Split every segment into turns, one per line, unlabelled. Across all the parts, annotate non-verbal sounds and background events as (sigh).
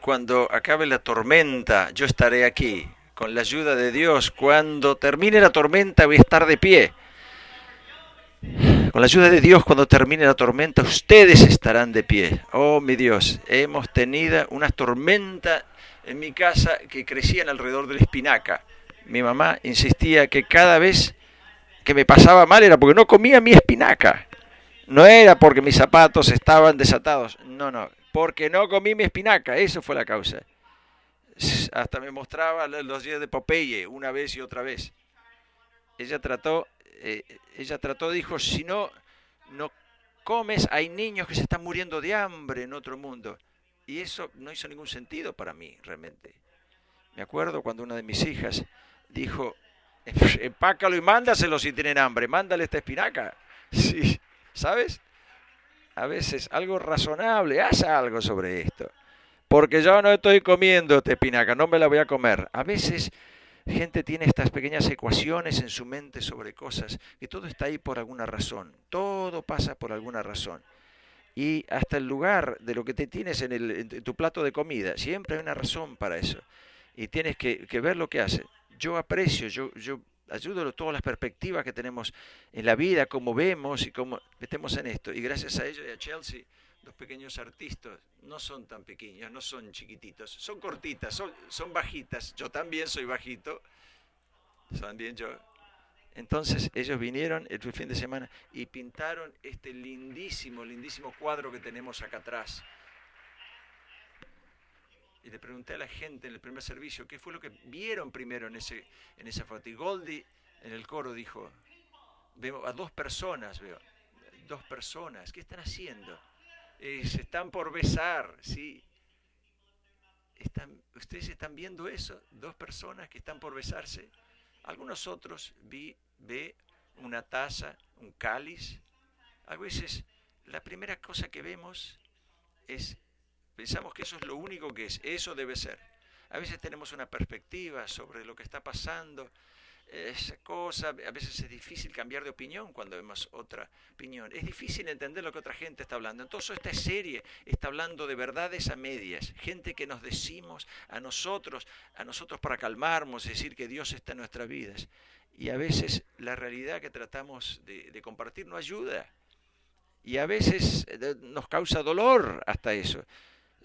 Cuando acabe la tormenta, yo estaré aquí, con la ayuda de Dios. Cuando termine la tormenta, voy a estar de pie. Con la ayuda de Dios, cuando termine la tormenta, ustedes estarán de pie. Oh, mi Dios, hemos tenido una tormenta en mi casa que crecían alrededor de la espinaca. Mi mamá insistía que cada vez que me pasaba mal era porque no comía mi espinaca. No era porque mis zapatos estaban desatados. No, no porque no comí mi espinaca, eso fue la causa. Hasta me mostraba los días de Popeye una vez y otra vez. Ella trató, eh, ella trató, dijo, si no, no comes, hay niños que se están muriendo de hambre en otro mundo. Y eso no hizo ningún sentido para mí, realmente. Me acuerdo cuando una de mis hijas dijo, empácalo y mándaselo si tienen hambre, mándale esta espinaca. (laughs) Sí, ¿sabes? A veces algo razonable, haz algo sobre esto. Porque yo no estoy comiendo espinaca, no me la voy a comer. A veces gente tiene estas pequeñas ecuaciones en su mente sobre cosas, que todo está ahí por alguna razón, todo pasa por alguna razón. Y hasta el lugar de lo que te tienes en, tu plato de comida, siempre hay una razón para eso. Y tienes que, ver lo que hace. Yo aprecio, yo ayúdalo todas las perspectivas que tenemos en la vida, cómo vemos y cómo metemos en esto. Y gracias a ellos y a Chelsea, los pequeños artistas no son tan pequeños, no son chiquititos, son cortitas, son, son bajitas. Yo también soy bajito, también yo. Entonces ellos vinieron el fin de semana y pintaron este lindísimo, lindísimo cuadro que tenemos acá atrás. Y le pregunté a la gente en el primer servicio qué fue lo que vieron primero en, ese, en esa foto. Y Goldie en el coro dijo, veo a dos personas, veo, dos personas, ¿qué están haciendo? Eh, se están por besar, ¿sí? Están, ¿Ustedes están viendo eso? Dos personas que están por besarse. Algunos otros vi, ve una taza, un cáliz. A veces la primera cosa que vemos es Pensamos que eso es lo único que es, eso debe ser. A veces tenemos una perspectiva sobre lo que está pasando, esa cosa, a veces es difícil cambiar de opinión cuando vemos otra opinión. Es difícil entender lo que otra gente está hablando. Entonces esta serie está hablando de verdades a medias, gente que nos decimos a nosotros, a nosotros para calmarnos, decir que Dios está en nuestras vidas. Y a veces la realidad que tratamos de, de compartir no ayuda. Y a veces eh, nos causa dolor hasta eso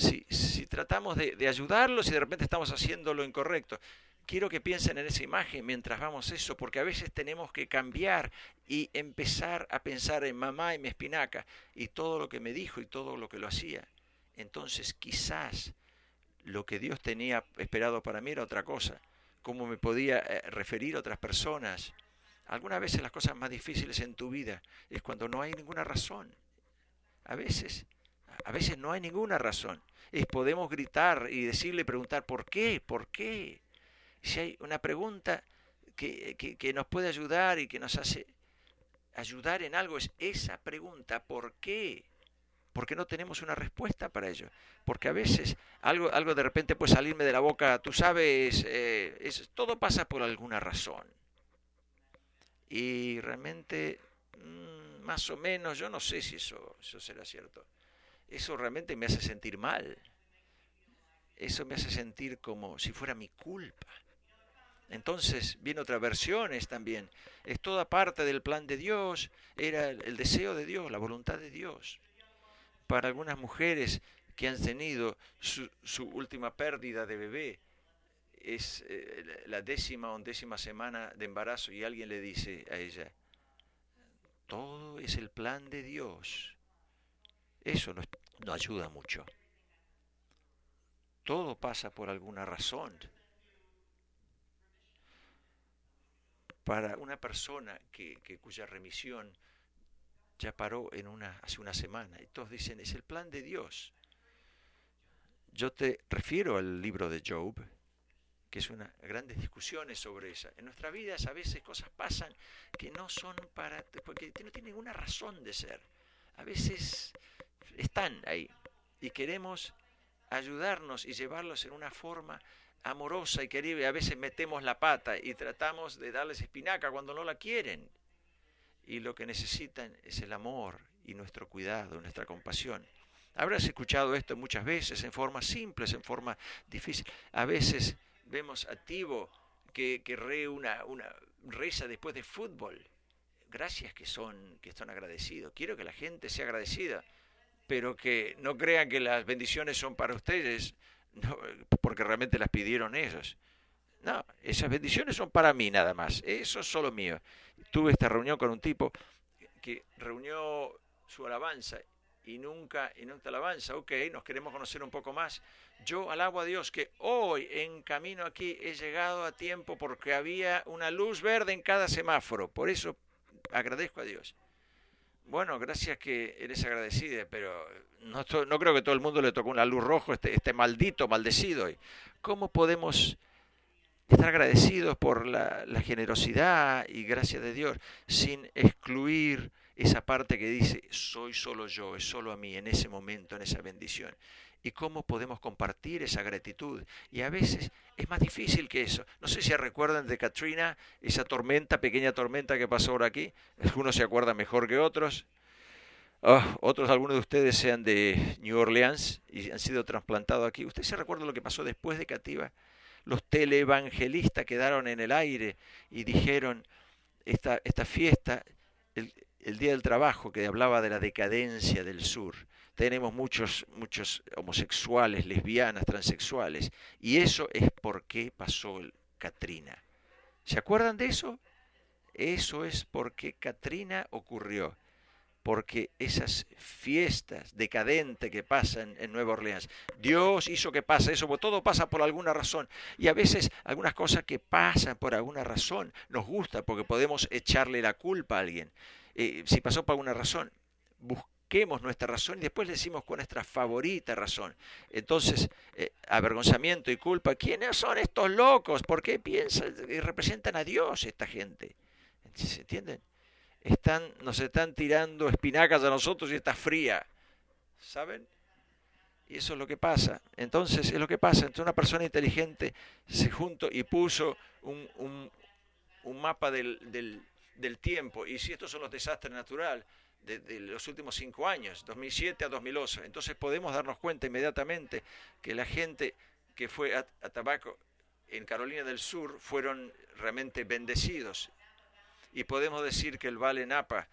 si, tratamos de, ayudarlos y de repente estamos haciendo lo incorrecto. Quiero que piensen en esa imagen mientras vamos eso, porque a veces tenemos que cambiar y empezar a pensar en mamá y mi espinaca y todo lo que me dijo y todo lo que lo hacía. Entonces quizás lo que Dios tenía esperado para mí era otra cosa, cómo me podía eh, referir a otras personas. Algunas veces las cosas más difíciles en tu vida es cuando no hay ninguna razón. A veces, a veces no hay ninguna razón es podemos gritar y decirle, preguntar, ¿por qué? ¿Por qué? Si hay una pregunta que, que, nos puede ayudar y que nos hace ayudar en algo, es esa pregunta, ¿por qué? Porque no tenemos una respuesta para ello. Porque a veces algo, algo de repente puede salirme de la boca, tú sabes, eh, es, todo pasa por alguna razón. Y realmente, mm, más o menos, yo no sé si eso, eso será cierto eso realmente me hace sentir mal. Eso me hace sentir como si fuera mi culpa. Entonces viene otra versión es también. Es toda parte del plan de Dios, era el deseo de Dios, la voluntad de Dios. Para algunas mujeres que han tenido su, última pérdida de bebé, es eh, la décima o undécima semana de embarazo y alguien le dice a ella, todo es el plan de Dios. Eso no, no ayuda mucho. Todo pasa por alguna razón. Para una persona que, cuya remisión ya paró en una, hace una semana, y todos dicen, es el plan de Dios. Yo te refiero al libro de Job, que es una grandes discusiones sobre esa. En nuestras vidas a veces cosas pasan que no son para, porque no tienen ninguna razón de ser. A veces están ahí y queremos ayudarnos y llevarlos en una forma amorosa y querida. A veces metemos la pata y tratamos de darles espinaca cuando no la quieren. Y lo que necesitan es el amor y nuestro cuidado, nuestra compasión. Habrás escuchado esto muchas veces en forma simples, en forma difícil. A veces vemos a Tibo que, que re una, una reza después de fútbol. Gracias que son, que están agradecidos. Quiero que la gente sea agradecida, pero que no crean que las bendiciones son para ustedes, porque realmente las pidieron ellos. No, esas bendiciones son para mí nada más. Eso es solo mío. Tuve esta reunión con un tipo que reunió su alabanza y nunca, y nunca alabanza. Ok, nos queremos conocer un poco más. Yo alabo a Dios que hoy en camino aquí he llegado a tiempo porque había una luz verde en cada semáforo. Por eso agradezco a Dios. Bueno, gracias que eres agradecida, pero no, no creo que todo el mundo le tocó una luz roja, este, este maldito, maldecido. ¿Cómo podemos estar agradecidos por la, generosidad y gracia de Dios, sin excluir esa parte que dice, soy solo yo, es solo a mí, en ese momento, en esa bendición. Y cómo podemos compartir esa gratitud. Y a veces es más difícil que eso. No sé si recuerdan de Katrina, esa tormenta, pequeña tormenta que pasó por aquí. Algunos se acuerdan mejor que otros. Ah, otros, algunos de ustedes sean de New Orleans y han sido trasplantados aquí. ¿Usted se recuerda lo que pasó después de Cativa? los televangelistas quedaron en el aire y dijeron, esta, esta fiesta, Día del Trabajo, que hablaba de la decadencia del sur, tenemos muchos, muchos homosexuales, lesbianas, transexuales, y eso es por qué pasó Katrina. ¿Se acuerdan de eso? Eso es porque Katrina ocurrió porque esas fiestas decadentes que pasan en Nueva Orleans, Dios hizo que pase eso, porque todo pasa por alguna razón. Y a veces algunas cosas que pasan por alguna razón nos gusta porque podemos echarle la culpa a alguien. Eh, si pasó por alguna razón, busquemos nuestra razón y después le decimos con nuestra favorita razón. Entonces, eh, avergonzamiento y culpa, ¿quiénes son estos locos? ¿Por qué piensan y representan a Dios esta gente? ¿Se entienden? están, nos están tirando espinacas a nosotros y está fría. ¿Saben? Y eso es lo que pasa. Entonces, es lo que pasa. Entonces, una persona inteligente se juntó y puso un, un, mapa del, del, tiempo. Y si estos son los desastres naturales de, los últimos cinco años, 2007 a 2011, entonces podemos darnos cuenta inmediatamente que la gente que fue a, Tabaco en Carolina del Sur fueron realmente bendecidos y podemos decir que el Valle Napa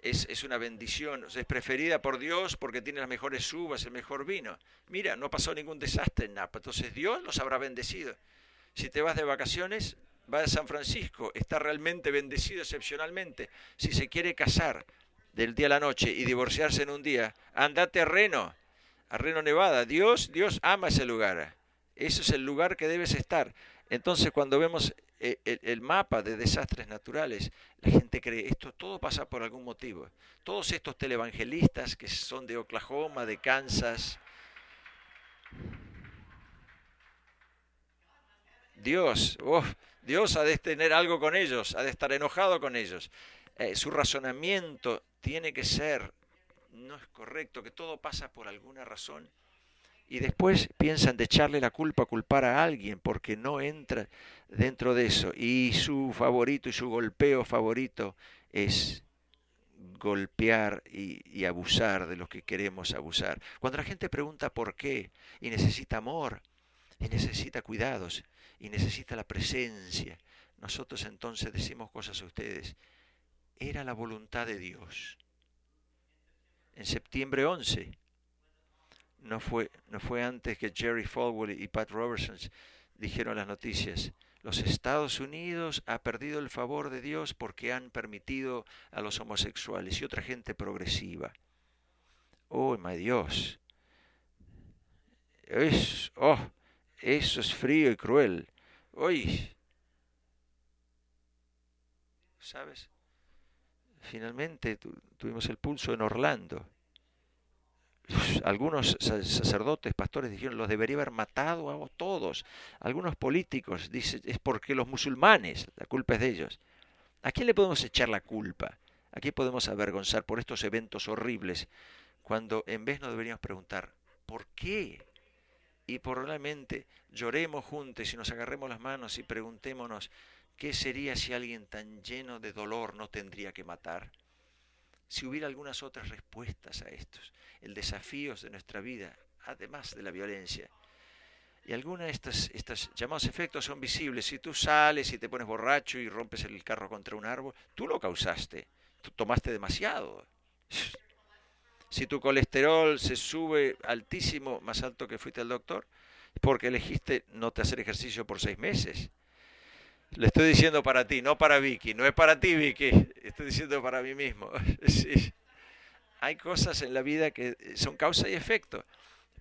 es, es, una bendición, es preferida por Dios porque tiene las mejores uvas, el mejor vino. Mira, no pasó ningún desastre en Napa, entonces Dios los habrá bendecido. Si te vas de vacaciones, va a San Francisco, está realmente bendecido excepcionalmente. Si se quiere casar del día a la noche y divorciarse en un día, andate a Reno, a Reno, Nevada. Dios, Dios ama ese lugar. Ese es el lugar que debes estar. Entonces, cuando vemos eh, el, mapa de desastres naturales, la gente cree, esto todo pasa por algún motivo. Todos estos televangelistas que son de Oklahoma, de Kansas, Dios, oh, Dios ha de tener algo con ellos, ha de estar enojado con ellos. Eh, su razonamiento tiene que ser, no es correcto, que todo pasa por alguna razón y después piensan de echarle la culpa, culpar a alguien porque no entra dentro de eso. Y su favorito y su golpeo favorito es golpear y, y, abusar de los que queremos abusar. Cuando la gente pregunta por qué y necesita amor y necesita cuidados y necesita la presencia, nosotros entonces decimos cosas a ustedes. Era la voluntad de Dios. En septiembre 11 no fue, no fue antes que Jerry Falwell y Pat Robertson dijeron las noticias. Los Estados Unidos ha perdido el favor de Dios porque han permitido a los homosexuales y otra gente progresiva. Oh, my Dios. Es, oh, eso es frío y cruel. Hoy, ¿sabes? Finalmente tuvimos el pulso en Orlando algunos sacerdotes, pastores dijeron, los debería haber matado a todos. Algunos políticos dicen, es porque los musulmanes, la culpa es de ellos. ¿A quién le podemos echar la culpa? ¿A quién podemos avergonzar por estos eventos horribles? Cuando en vez nos deberíamos preguntar, ¿por qué? Y probablemente lloremos juntos y nos agarremos las manos y preguntémonos, ¿qué sería si alguien tan lleno de dolor no tendría que matar? si hubiera algunas otras respuestas a estos, el desafíos de nuestra vida, además de la violencia. Y algunos de estos, llamados efectos son visibles. Si tú sales y te pones borracho y rompes el carro contra un árbol, tú lo causaste, tú tomaste demasiado. Si tu colesterol se sube altísimo, más alto que fuiste al doctor, porque elegiste no te hacer ejercicio por seis meses. Le estoy diciendo para ti, no para Vicky. No es para ti, Vicky. Estoy diciendo para mí mismo. (laughs) Sí. Hay cosas en la vida que son causa y efecto,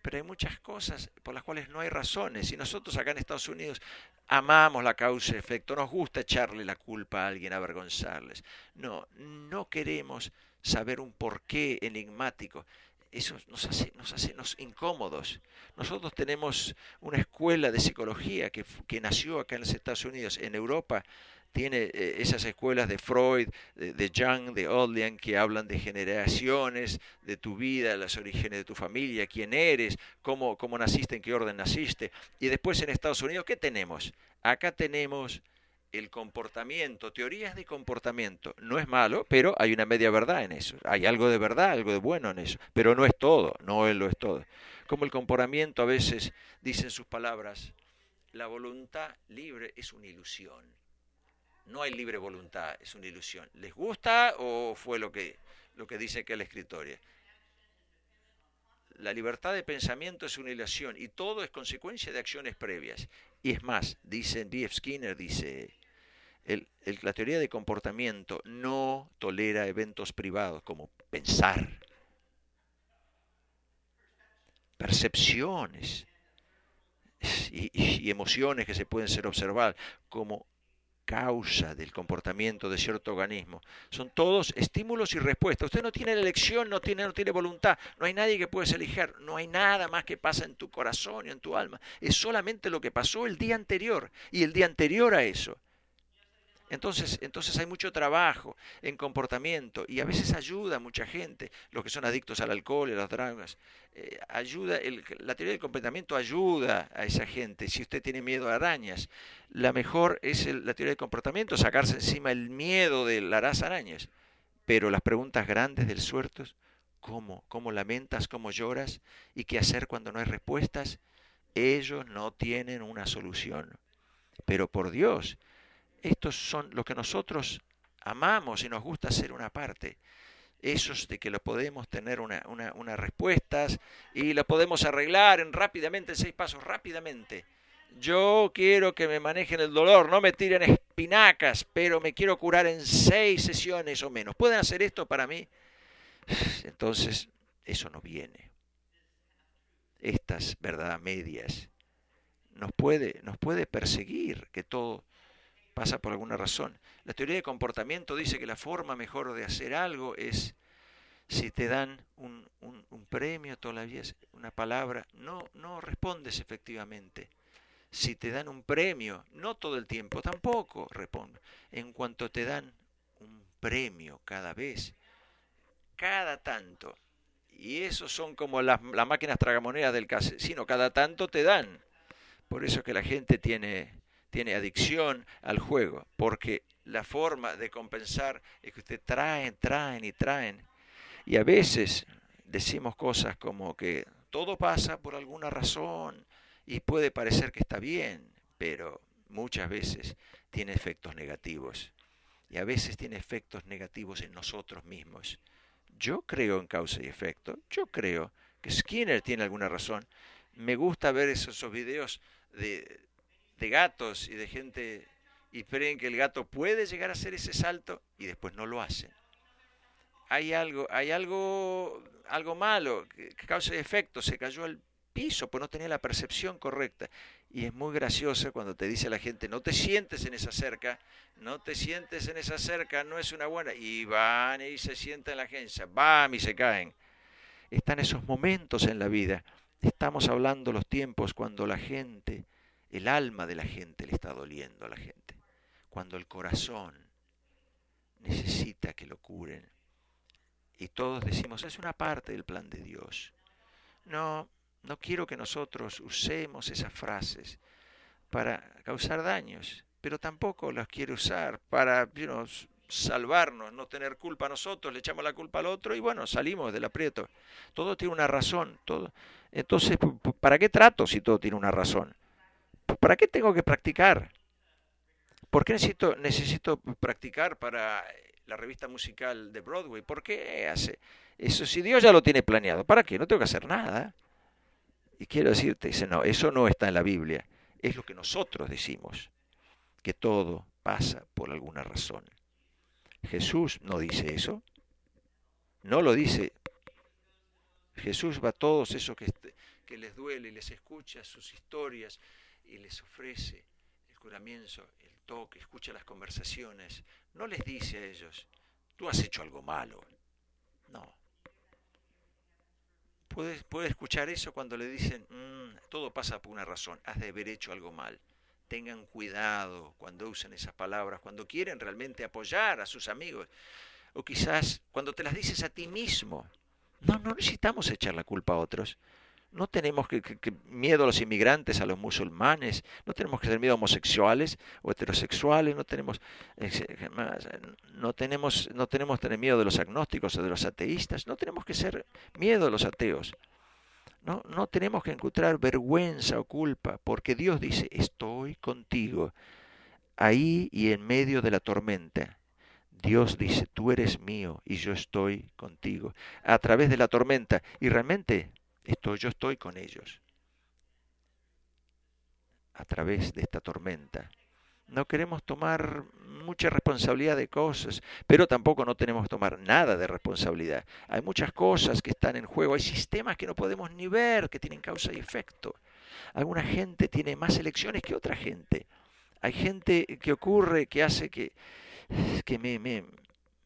pero hay muchas cosas por las cuales no hay razones. Y nosotros acá en Estados Unidos amamos la causa y efecto. Nos gusta echarle la culpa a alguien, avergonzarles. No, no queremos saber un porqué enigmático eso nos hace, nos hace nos incómodos. Nosotros tenemos una escuela de psicología que, que nació acá en los Estados Unidos, en Europa, tiene eh, esas escuelas de Freud, de, de Jung, de Odlian, que hablan de generaciones, de tu vida, los orígenes de tu familia, quién eres, cómo, cómo naciste, en qué orden naciste. Y después en Estados Unidos, ¿qué tenemos? Acá tenemos el comportamiento, teorías de comportamiento. No es malo, pero hay una media verdad en eso. Hay algo de verdad, algo de bueno en eso, pero no es todo, no lo es todo. Como el comportamiento a veces dicen sus palabras, la voluntad libre es una ilusión. No hay libre voluntad, es una ilusión. ¿Les gusta o fue lo que, lo que dice que la escritoria? La libertad de pensamiento es una ilusión y todo es consecuencia de acciones previas. Y es más, dice B.F. Skinner, dice la teoría de comportamiento no tolera eventos privados como pensar, percepciones y, emociones que se pueden ser observadas como causa del comportamiento de cierto organismo. Son todos estímulos y respuestas. Usted no tiene elección, no tiene, no tiene voluntad, no hay nadie que puedes elegir, no hay nada más que pasa en tu corazón y en tu alma. Es solamente lo que pasó el día anterior y el día anterior a eso. Entonces, entonces hay mucho trabajo en comportamiento y a veces ayuda a mucha gente, los que son adictos al alcohol y a las drogas. Eh, ayuda, la teoría del comportamiento ayuda a esa gente. Si usted tiene miedo a arañas, la mejor es la teoría del comportamiento, sacarse encima el miedo de las arañas. Pero las preguntas grandes del suerto, ¿cómo? ¿Cómo lamentas? ¿Cómo lloras? ¿Y qué hacer cuando no hay respuestas? Ellos no tienen una solución. Pero por Dios, estos son lo que nosotros amamos y nos gusta hacer una parte. Esos de que lo podemos tener una, una, respuestas y lo podemos arreglar en rápidamente, en seis pasos, rápidamente. Yo quiero que me manejen el dolor, no me tiren espinacas, pero me quiero curar en seis sesiones o menos. ¿Pueden hacer esto para mí? Entonces, eso no viene. Estas verdad medias nos puede, nos puede perseguir que todo pasa por alguna razón. La teoría de comportamiento dice que la forma mejor de hacer algo es si te dan un, un, premio todavía, una palabra, no, no respondes efectivamente. Si te dan un premio, no todo el tiempo, tampoco responde. En cuanto te dan un premio cada vez, cada tanto, y eso son como las, las máquinas tragamonedas del casino, cada tanto te dan. Por eso es que la gente tiene tiene adicción al juego, porque la forma de compensar es que usted traen, traen y traen. Y a veces decimos cosas como que todo pasa por alguna razón y puede parecer que está bien, pero muchas veces tiene efectos negativos. Y a veces tiene efectos negativos en nosotros mismos. Yo creo en causa y efecto. Yo creo que Skinner tiene alguna razón. Me gusta ver esos, esos videos de, de gatos y de gente y creen que el gato puede llegar a hacer ese salto y después no lo hacen. Hay algo, hay algo, algo malo que, causa efecto, se cayó al piso, pues no tenía la percepción correcta. Y es muy gracioso cuando te dice la gente, no te sientes en esa cerca, no te sientes en esa cerca, no es una buena. Y van y se sientan en la agencia, van y se caen. Están esos momentos en la vida. Estamos hablando los tiempos cuando la gente el alma de la gente le está doliendo a la gente. Cuando el corazón necesita que lo curen. Y todos decimos, es una parte del plan de Dios. No, no quiero que nosotros usemos esas frases para causar daños, pero tampoco las quiero usar para salvarnos, no tener culpa nosotros, le echamos la culpa al otro y bueno, salimos del aprieto. Todo tiene una razón. Todo. Entonces, ¿para qué trato si todo tiene una razón? ¿Para qué tengo que practicar? ¿Por qué necesito, necesito practicar para la revista musical de Broadway? ¿Por qué hace eso? Si Dios ya lo tiene planeado, ¿para qué? No tengo que hacer nada. Y quiero decirte, dice, no, eso no está en la Biblia. Es lo que nosotros decimos, que todo pasa por alguna razón. Jesús no dice eso. No lo dice. Jesús va a todos esos que les duele y les escucha sus historias y les ofrece el curamiento, el toque, escucha las conversaciones. No les dice a ellos, tú has hecho algo malo. No. Puede, puede escuchar eso cuando le dicen, mm, todo pasa por una razón, has de haber hecho algo mal tengan cuidado cuando usan esas palabras, cuando quieren realmente apoyar a sus amigos, o quizás cuando te las dices a ti mismo. No, no necesitamos echar la culpa a otros. No tenemos que, miedo a los inmigrantes, a los musulmanes, no tenemos que tener miedo a homosexuales o heterosexuales, no tenemos, no tenemos, no tenemos tener miedo de los agnósticos o de los ateístas, no tenemos que ser miedo de los ateos. No, no tenemos que encontrar vergüenza o culpa, porque Dios dice, estoy contigo, ahí y en medio de la tormenta. Dios dice, tú eres mío y yo estoy contigo, a través de la tormenta. Y realmente estoy, yo estoy con ellos, a través de esta tormenta no queremos tomar mucha responsabilidad de cosas, pero tampoco no tenemos que tomar nada de responsabilidad. Hay muchas cosas que están en juego, hay sistemas que no podemos ni ver, que tienen causa y efecto. Alguna gente tiene más elecciones que otra gente. Hay gente que ocurre, que hace que, que me, me,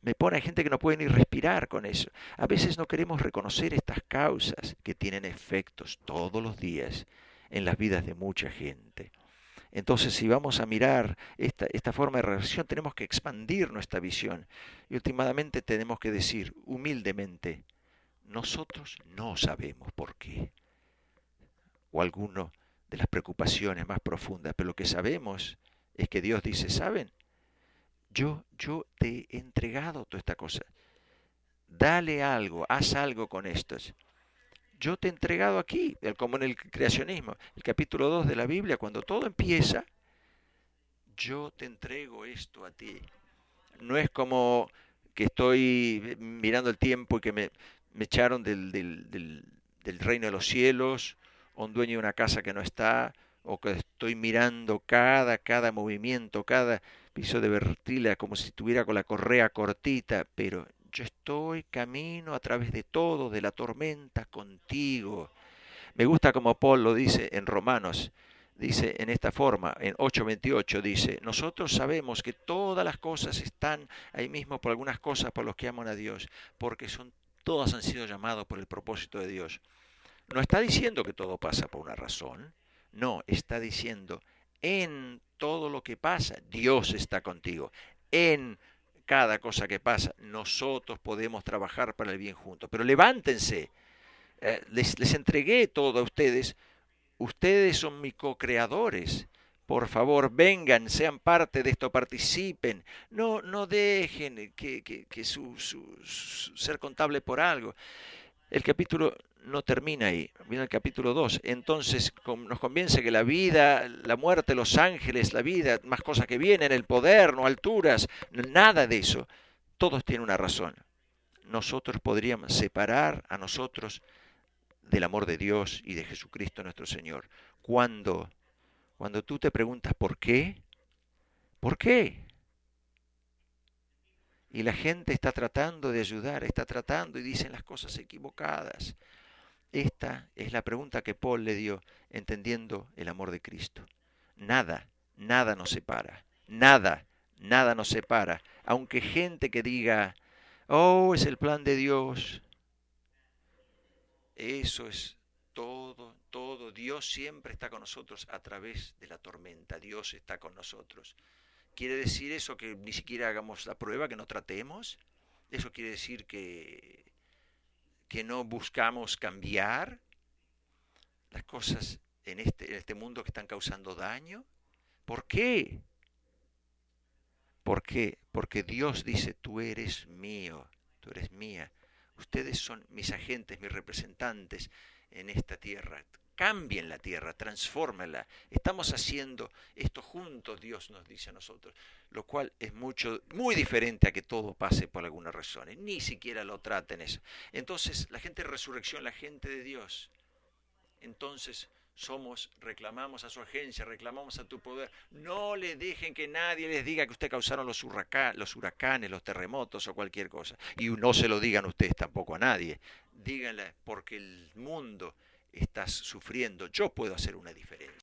me pone, hay gente que no puede ni respirar con eso. A veces no queremos reconocer estas causas que tienen efectos todos los días en las vidas de mucha gente. Entonces, si vamos a mirar esta, forma de relación, tenemos que expandir nuestra visión. Y últimamente tenemos que decir humildemente, nosotros no sabemos por qué. O alguno de las preocupaciones más profundas, pero lo que sabemos es que Dios dice, ¿saben? Yo, yo te he entregado toda esta cosa. Dale algo, haz algo con esto yo te he entregado aquí, como en el creacionismo, el capítulo 2 de la Biblia, cuando todo empieza, yo te entrego esto a ti. No es como que estoy mirando el tiempo y que me, echaron del, del, reino de los cielos, o un dueño de una casa que no está, o que estoy mirando cada, cada movimiento, cada piso de vertila como si estuviera con la correa cortita, pero yo estoy camino a través de todo, de la tormenta contigo. Me gusta como Paul lo dice en Romanos, dice en esta forma, en 8:28 dice, nosotros sabemos que todas las cosas están ahí mismo por algunas cosas por los que aman a Dios, porque son todas han sido llamadas por el propósito de Dios. No está diciendo que todo pasa por una razón, no, está diciendo en todo lo que pasa, Dios está contigo. En cada cosa que pasa, nosotros podemos trabajar para el bien juntos. Pero levántense, eh, les, les, entregué todo a ustedes, ustedes son mis co-creadores. Por favor, vengan, sean parte de esto, participen. No, no dejen que, que, su, ser contable por algo. El capítulo no termina ahí, viene el capítulo 2. Entonces nos convence que la vida, la muerte, los ángeles, la vida, más cosas que vienen, el poder, no alturas, nada de eso, todos tienen una razón. Nosotros podríamos separar a nosotros del amor de Dios y de Jesucristo nuestro Señor. Cuando, cuando tú te preguntas por qué, ¿por qué? Y la gente está tratando de ayudar, está tratando y dicen las cosas equivocadas. Esta es la pregunta que Paul le dio entendiendo el amor de Cristo. Nada, nada nos separa. Nada, nada nos separa. Aunque gente que diga, oh, es el plan de Dios. Eso es todo, todo. Dios siempre está con nosotros a través de la tormenta. Dios está con nosotros. ¿Quiere decir eso que ni siquiera hagamos la prueba, que no tratemos? ¿Eso quiere decir que que no buscamos cambiar las cosas en este, en este mundo que están causando daño? ¿Por qué? ¿Por qué? Porque Dios dice, tú eres mío, tú eres mía. Ustedes son mis agentes, mis representantes en esta tierra. Cambien la tierra, transfórmela. Estamos haciendo esto juntos, Dios nos dice a nosotros, lo cual es mucho, muy diferente a que todo pase por alguna razón. Ni siquiera lo traten eso. Entonces, la gente de resurrección, la gente de Dios, entonces somos, reclamamos a su agencia, reclamamos a tu poder. No le dejen que nadie les diga que usted causaron los, los huracanes, los terremotos o cualquier cosa. Y no se lo digan ustedes tampoco a nadie. Díganle, porque el mundo está sufriendo, yo puedo hacer una diferencia.